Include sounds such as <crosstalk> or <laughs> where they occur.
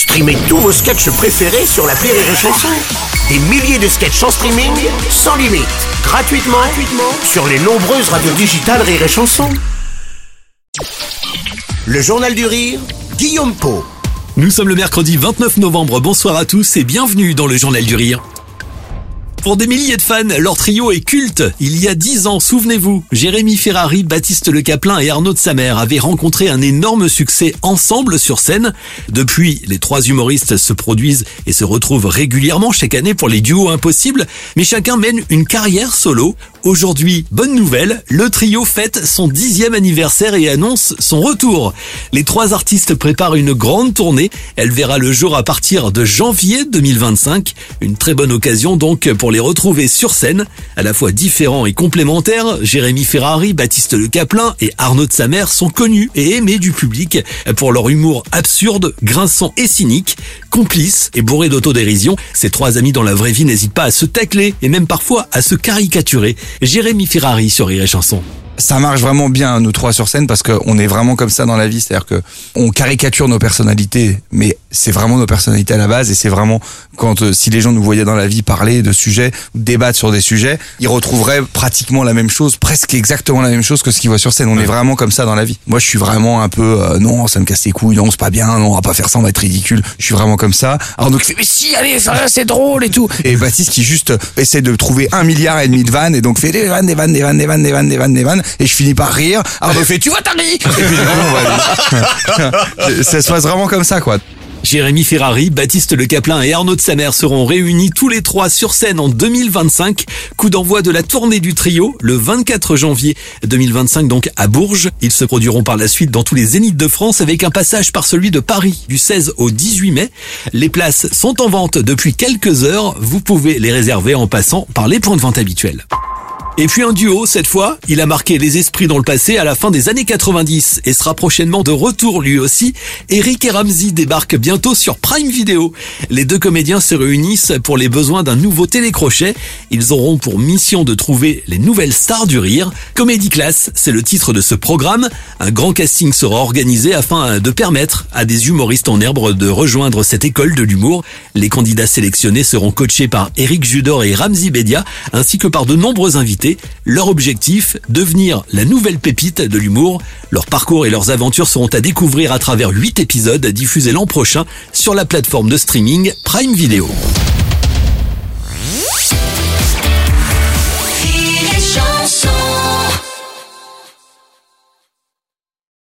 Streamez tous vos sketchs préférés sur la Rire et Chanson. Des milliers de sketchs en streaming, sans limite, gratuitement, gratuitement sur les nombreuses radios digitales Rire et Chanson. Le Journal du Rire, Guillaume Po. Nous sommes le mercredi 29 novembre, bonsoir à tous et bienvenue dans le Journal du Rire. Pour des milliers de fans, leur trio est culte. Il y a dix ans, souvenez-vous, Jérémy Ferrari, Baptiste Le Caplin et Arnaud de Samer avaient rencontré un énorme succès ensemble sur scène. Depuis, les trois humoristes se produisent et se retrouvent régulièrement chaque année pour les duos impossibles, mais chacun mène une carrière solo. Aujourd'hui, bonne nouvelle, le trio fête son dixième anniversaire et annonce son retour. Les trois artistes préparent une grande tournée. Elle verra le jour à partir de janvier 2025. Une très bonne occasion donc pour les retrouver sur scène, à la fois différents et complémentaires. Jérémy Ferrari, Baptiste Le Caplin et Arnaud de Samer sont connus et aimés du public pour leur humour absurde, grinçant et cynique, complice et bourré d'autodérision. Ces trois amis dans la vraie vie n'hésitent pas à se tacler et même parfois à se caricaturer. Jérémy Ferrari sur Rire Chanson. Ça marche vraiment bien nous trois sur scène parce qu'on est vraiment comme ça dans la vie, c'est-à-dire que on caricature nos personnalités, mais c'est vraiment nos personnalités à la base et c'est vraiment quand euh, si les gens nous voyaient dans la vie parler de sujets, débattre sur des sujets, ils retrouveraient pratiquement la même chose, presque exactement la même chose que ce qu'ils voient sur scène. On est vraiment comme ça dans la vie. Moi, je suis vraiment un peu euh, non, ça me casse les couilles, non, c'est pas bien, non, on va pas faire ça, on va être ridicule. Je suis vraiment comme ça. Alors donc fait mais si, allez, c'est drôle et tout. Et Baptiste qui juste essaie de trouver un milliard et demi de vannes et donc fait des vannes, des vannes, des vannes, des vannes, des vannes, des vannes, des vannes et je finis par rire. Alors fait tu vois t'as ri. Et puis <laughs> ça se passe vraiment comme ça quoi. Jérémy Ferrari, Baptiste Le Caplin et Arnaud de Samer seront réunis tous les trois sur scène en 2025. Coup d'envoi de la tournée du trio le 24 janvier 2025 donc à Bourges. Ils se produiront par la suite dans tous les zéniths de France avec un passage par celui de Paris du 16 au 18 mai. Les places sont en vente depuis quelques heures. Vous pouvez les réserver en passant par les points de vente habituels. Et puis un duo, cette fois, il a marqué les esprits dans le passé à la fin des années 90 et sera prochainement de retour lui aussi. Eric et Ramsey débarquent bientôt sur Prime Video. Les deux comédiens se réunissent pour les besoins d'un nouveau télécrochet. Ils auront pour mission de trouver les nouvelles stars du rire. Comédie Class, c'est le titre de ce programme. Un grand casting sera organisé afin de permettre à des humoristes en herbe de rejoindre cette école de l'humour. Les candidats sélectionnés seront coachés par Eric Judor et Ramsey Bedia ainsi que par de nombreux invités leur objectif, devenir la nouvelle pépite de l'humour. Leur parcours et leurs aventures seront à découvrir à travers 8 épisodes diffusés l'an prochain sur la plateforme de streaming Prime Video.